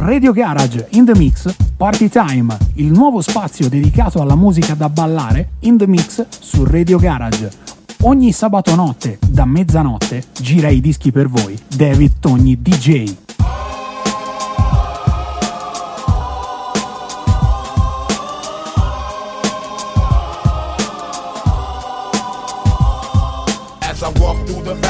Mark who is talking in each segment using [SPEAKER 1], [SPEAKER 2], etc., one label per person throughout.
[SPEAKER 1] Radio Garage in the Mix Party Time, il nuovo spazio dedicato alla musica da ballare in the mix su Radio Garage. Ogni sabato notte, da mezzanotte, gira i dischi per voi, David Togni DJ.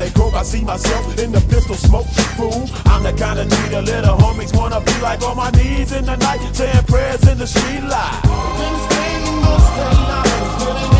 [SPEAKER 2] They croak, I see myself in the pistol smoke. Fool, I'm the kind of the little homies wanna be like on my knees in the night, saying prayers in the street light. Been most of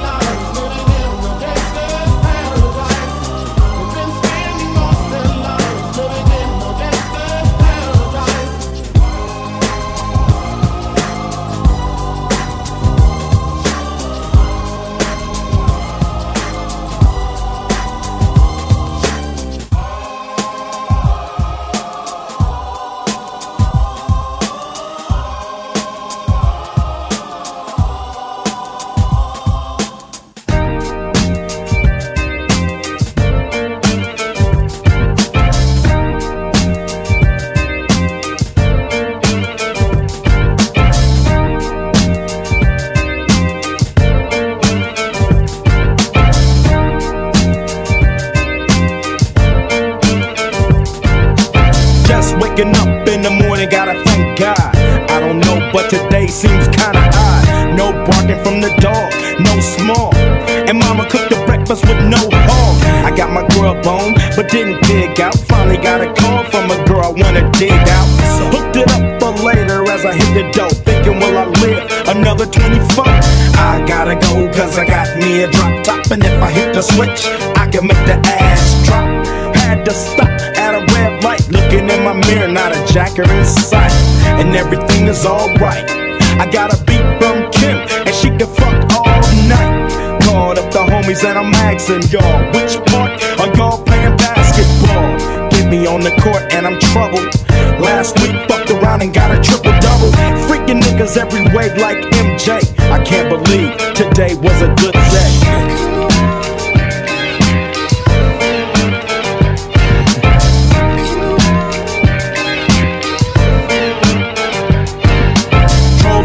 [SPEAKER 3] Niggas like MJ. I can't believe today was a good day.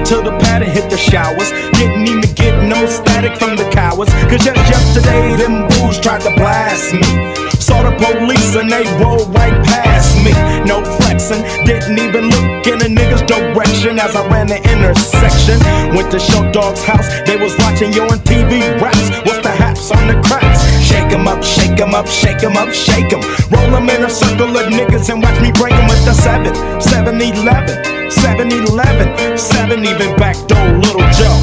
[SPEAKER 3] To the pad and hit the showers. Didn't even get no static from the cowards. Cause just yesterday, them fools tried to blast me. Saw the police and they rolled right past me. No flexing, didn't even look in a nigga's direction as I ran the intersection. Went to Short Dog's house, they was watching you on TV raps. What's the haps on the cracks? Shake 'em up, shake 'em up, shake 'em up, shake 'em. Roll 'em in a circle of niggas and watch me break 'em with the 7, 7 11. 7 Eleven, 7 even backdoor Little Joe.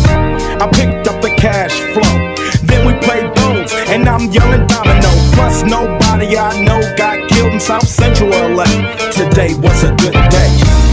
[SPEAKER 3] I picked up the cash flow. Then we played and I'm yelling domino. Plus, nobody I know got killed in South Central LA. Today was a good day.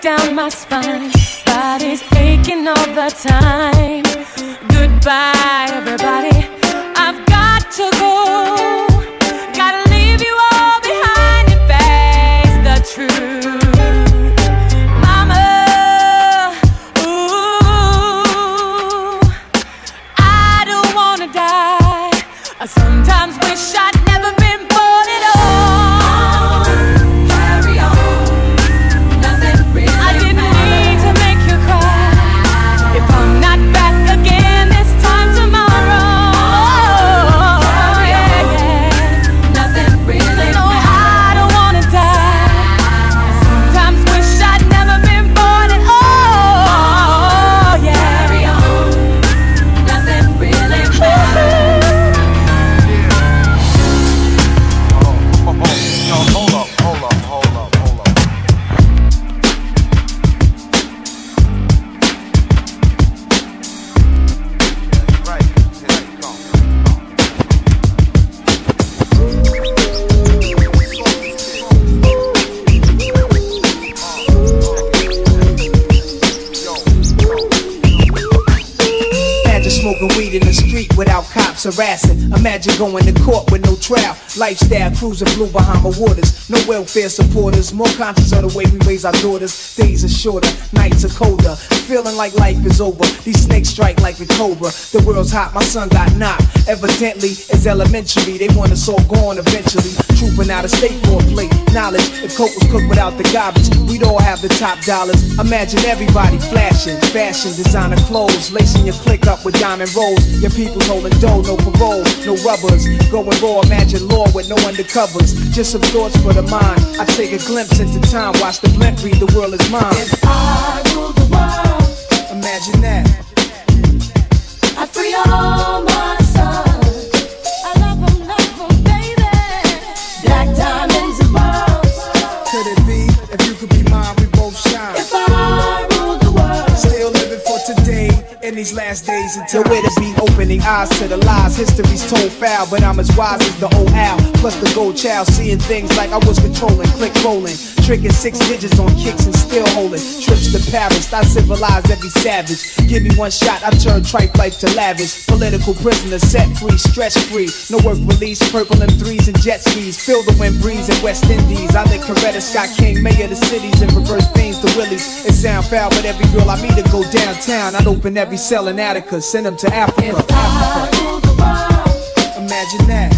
[SPEAKER 4] Down my spine. Body's aching all the time. Goodbye, everybody.
[SPEAKER 5] Lifestyle cruising blue Bahama waters. No welfare supporters. More conscious of the way we raise our daughters. Days are shorter, nights are colder. Feeling like life is over. These snakes strike like a cobra. The world's hot, my son got knocked. Evidently, it's elementary. They want us all gone eventually. Trooping out of state for a plate. Knowledge, if coke was cooked without the garbage, we'd all have the top dollars. Imagine everybody flashing. Fashion, designer clothes. Lacing your click up with diamond rolls. Your people's holding dough, no parole, no rubbers. Going raw, imagine law with no undercovers. Just some thoughts for the mind. I take a glimpse into time, watch the blimp read, the world is mine.
[SPEAKER 6] If I rule the world,
[SPEAKER 5] imagine that.
[SPEAKER 6] I free all
[SPEAKER 5] these last days until to be opening eyes to the lies. History's told foul, but I'm as wise as the old owl. Plus the gold child, seeing things like I was controlling, click rolling. Tricking six digits on kicks and still holding. Trips to Paris, I civilize every savage. Give me one shot, I turn tripe life to lavish. Political prisoner, set free, stress free. No work release, purple M3s and jet skis. Feel the wind breeze in West Indies. I live Coretta Scott King, mayor of the cities, and reverse things to Willies. It sound foul, but every girl I meet to go downtown. I'd open every cell in Attica, send them to Africa.
[SPEAKER 6] Africa.
[SPEAKER 5] Imagine that.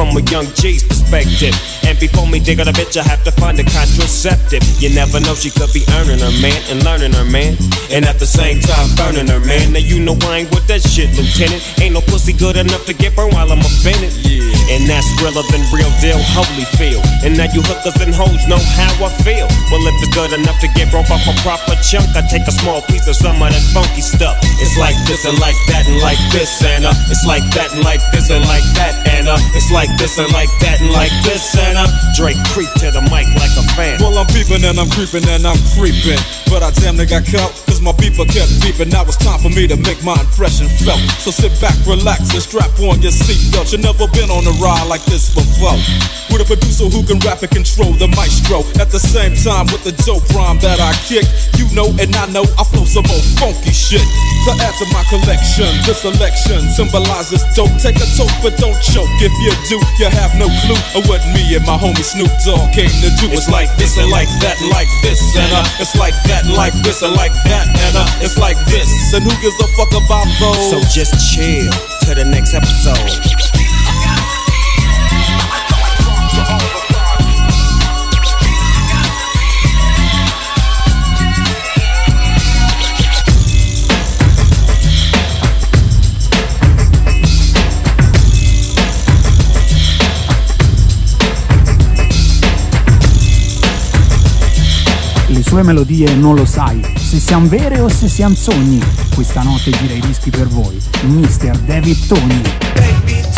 [SPEAKER 7] From a young G's perspective. And before me dig on a bitch, I have to find a contraceptive. You never know, she could be earning her man and learning her man. And at the same time, burning her man. Now you know I ain't with that shit, Lieutenant. Ain't no pussy good enough to get burned while I'm offended.
[SPEAKER 8] Yeah.
[SPEAKER 7] And that's realer than real deal, holy feel. And now you hookers and hoes know how I feel. Well, if it's good enough to get broke off a proper chunk, I take a small piece of some of that funky stuff. It's like this and like that and like this and uh, it's like that and like this and like that and uh, it's like this and like that and like this and uh, Dre creep to the mic like a fan.
[SPEAKER 8] Well, I'm peeping and I'm creeping and I'm creeping. But I damn near got caught, cause my beeper kept beeping, now it's time for me to make my impression felt. So sit back, relax, and strap on your seatbelt. You've never been on a ride like this before. With a producer who can rap and control the maestro. At the same time, with the dope rhyme that I kick, you know and I know I flow some old funky shit. To add to my collection, this selection symbolizes dope. Take a toke, but don't choke. If you do, you have no clue of what me and my homie Snoop Dogg came to do. It's like this and like that, like this and uh, it's like that, like this and like that, and uh, it's like this. Who gives a fuck about those?
[SPEAKER 7] So just chill to the next episode.
[SPEAKER 9] Sue melodie non lo sai se siano vere o se siano sogni. Questa notte gira i dischi per voi. Mr. David Togni.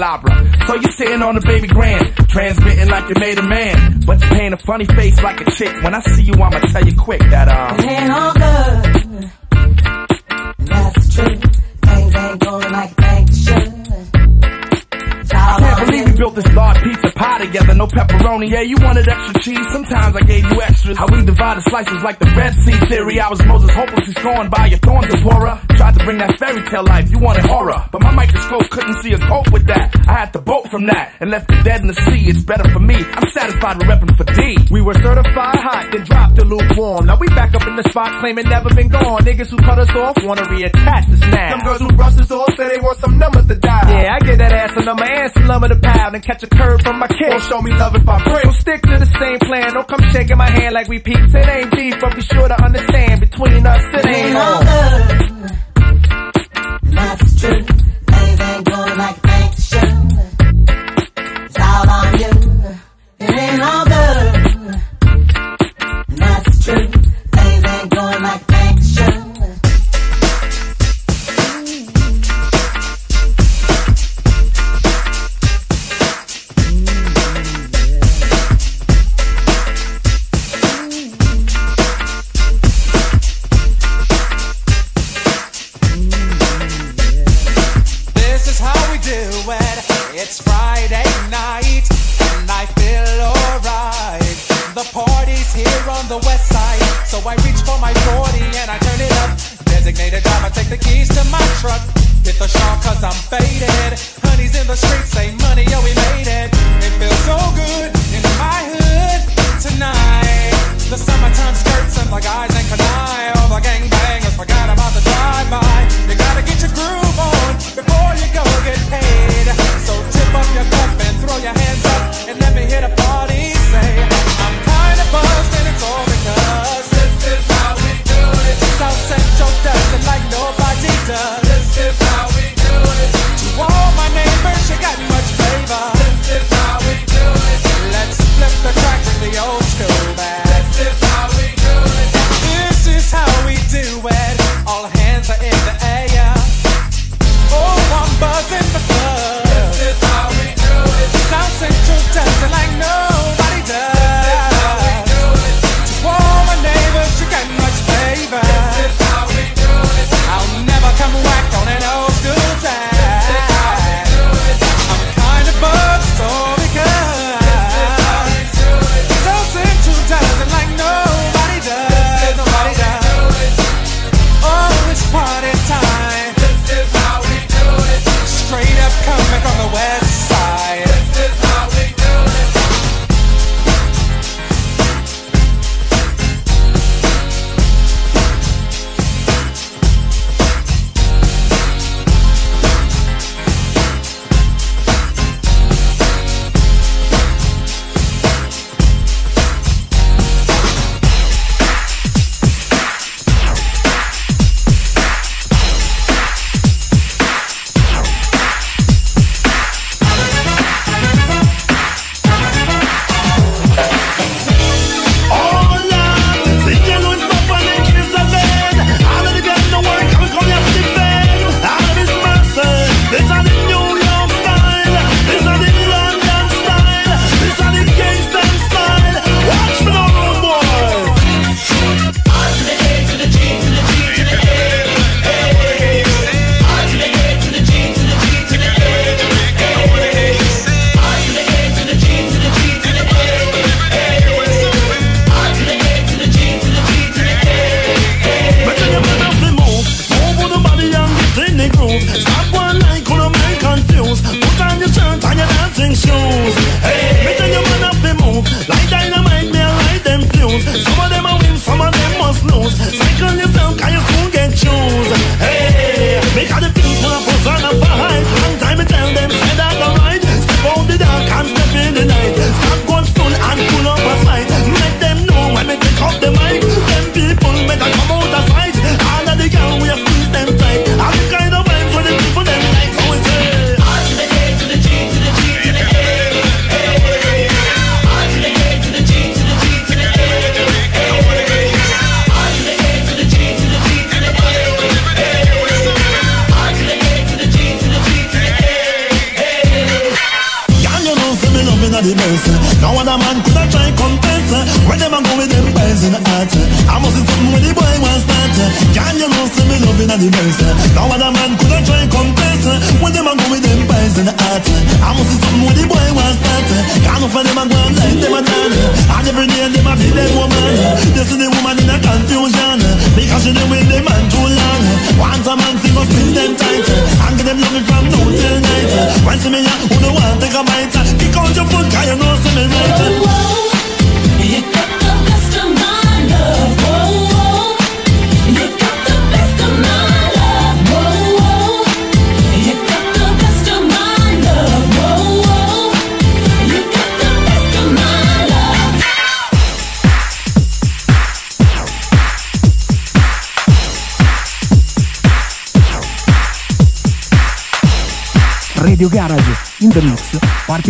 [SPEAKER 10] Candelabra. So you're sitting on the baby grand, transmitting like you made a man. But you paint a funny face like a chick. When I see you, I'ma tell you quick that, uh.
[SPEAKER 11] It ain't all good. That's the truth. Things ain't going like they should.
[SPEAKER 10] I can't believe we built this large pizza pie together, no pepperoni. Yeah, you wanted extra cheese, sometimes I gave you extras. How we divided slices like the Red Sea theory. I was Moses hopelessly scorned by your thorns horror. Tried to bring that fairy tale life, you wanted horror. But my microscope couldn't see a cope with that. I had to bolt from that and left it dead in the sea. It's better for me. I'm satisfied with repping for D.
[SPEAKER 12] We were certified hot, then dropped the lukewarm. Now we back up in the spot, claiming never been gone. Niggas who cut us off wanna reattach us now. Some girls who brushed us off say they want some numbers to die. Yeah, I get that ass a number and some lumber to pile. out and catch a curve from my kid. Won't show me love if I break. So stick to the same plan. Don't come shaking my hand like we peeps. It ain't deep, but be sure to understand between us it ain't all.
[SPEAKER 13] That's true.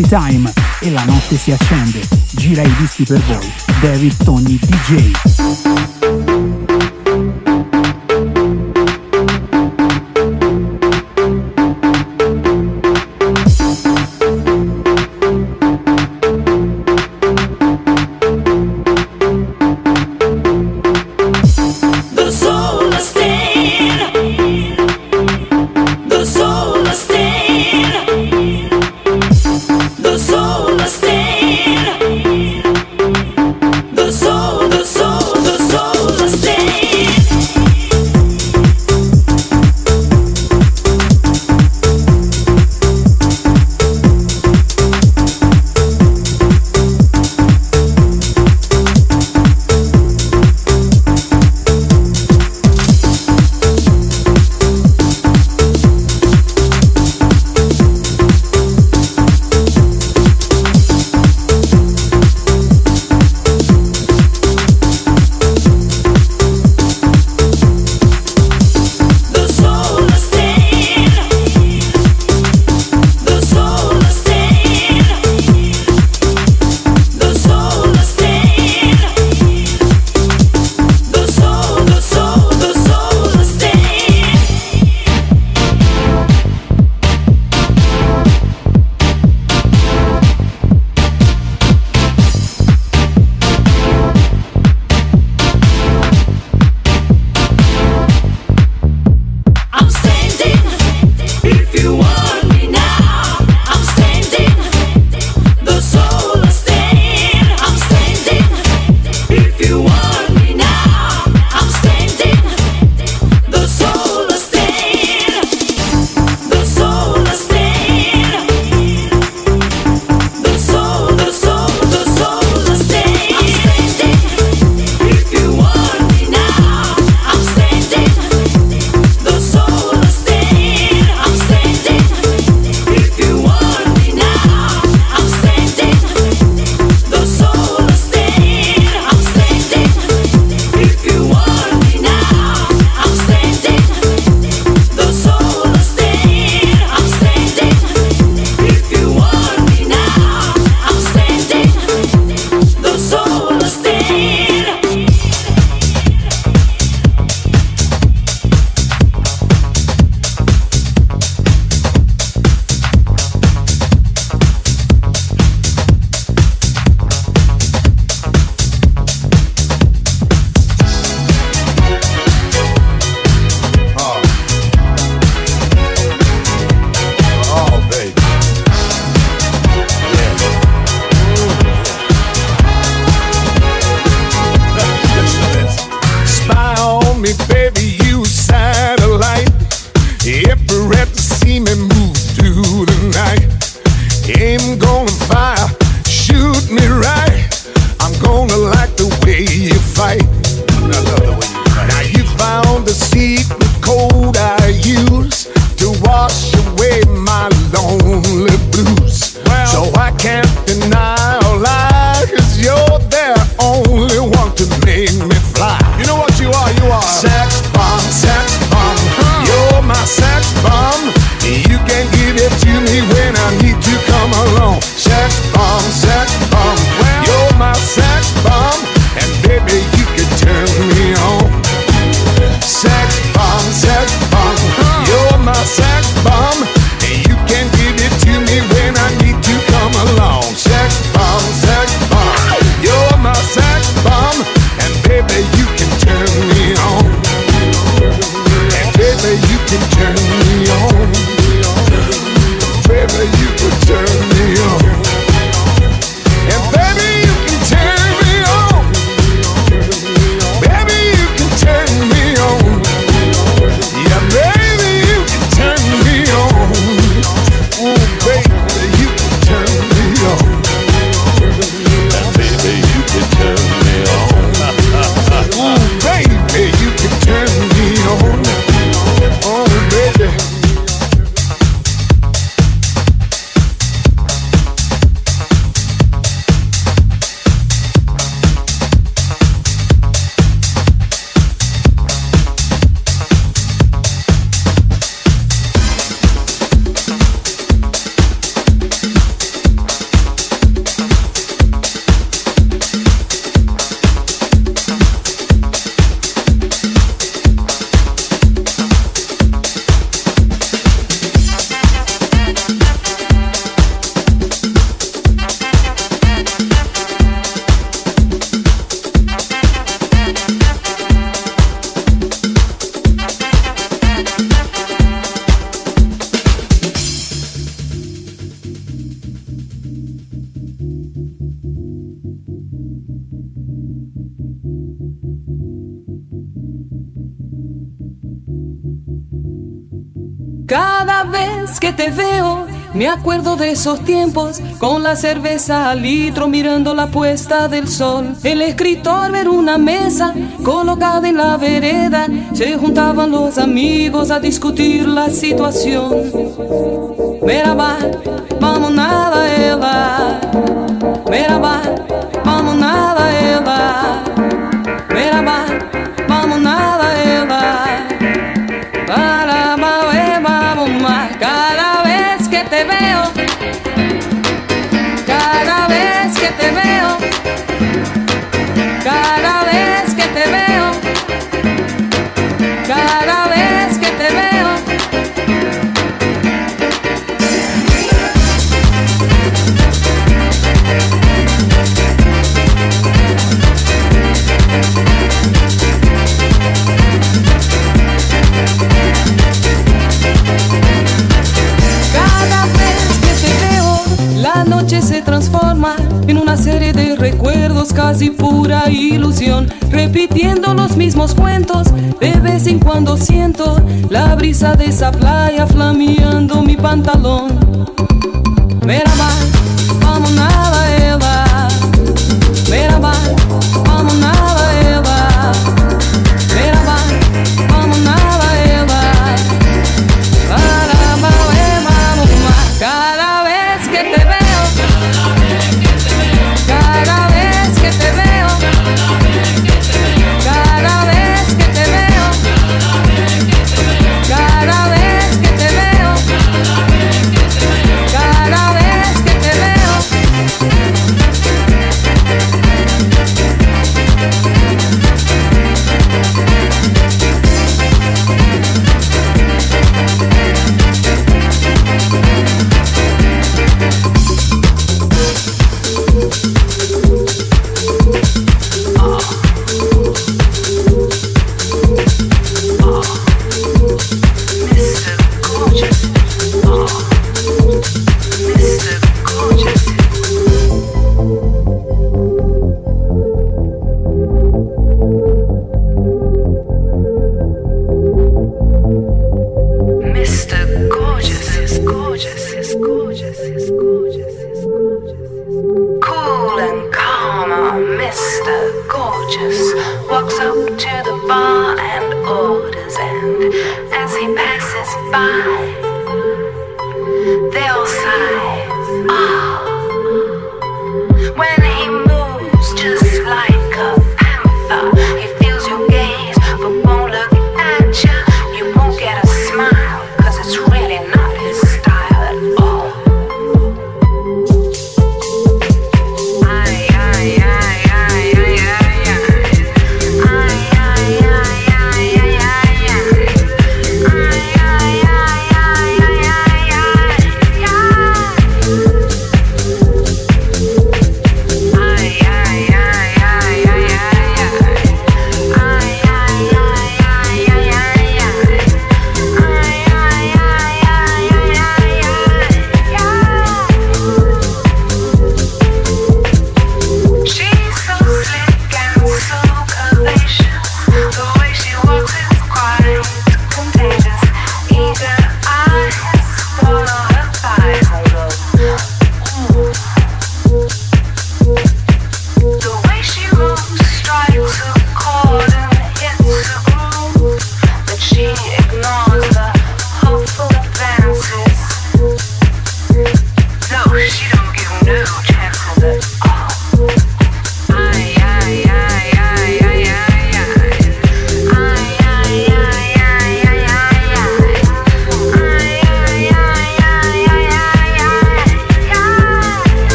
[SPEAKER 14] Party Time
[SPEAKER 6] e la notte si accende. Gira i dischi per voi. David Tony DJ.
[SPEAKER 15] de esos tiempos, con la cerveza al litro mirando la puesta del sol. El escritor ver una mesa colocada en la vereda, se juntaban los amigos a discutir la situación. Meraba, vamos nada ela. Meraba, vamos nada ela. Meraba. casi pura ilusión, repitiendo los mismos cuentos. De vez en cuando siento la brisa de esa playa flameando mi pantalón.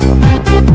[SPEAKER 16] Thank you.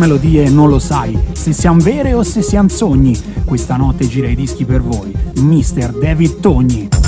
[SPEAKER 9] Melodie non lo sai, se
[SPEAKER 1] siamo vere o se siamo sogni. Questa notte gira i dischi per voi. Mr. David Togni.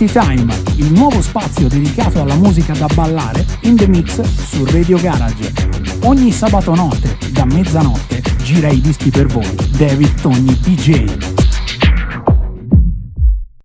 [SPEAKER 1] Party Time, il nuovo spazio dedicato alla musica da ballare in the mix su Radio Garage. Ogni sabato notte, da mezzanotte, gira i dischi per voi, David Togni DJ.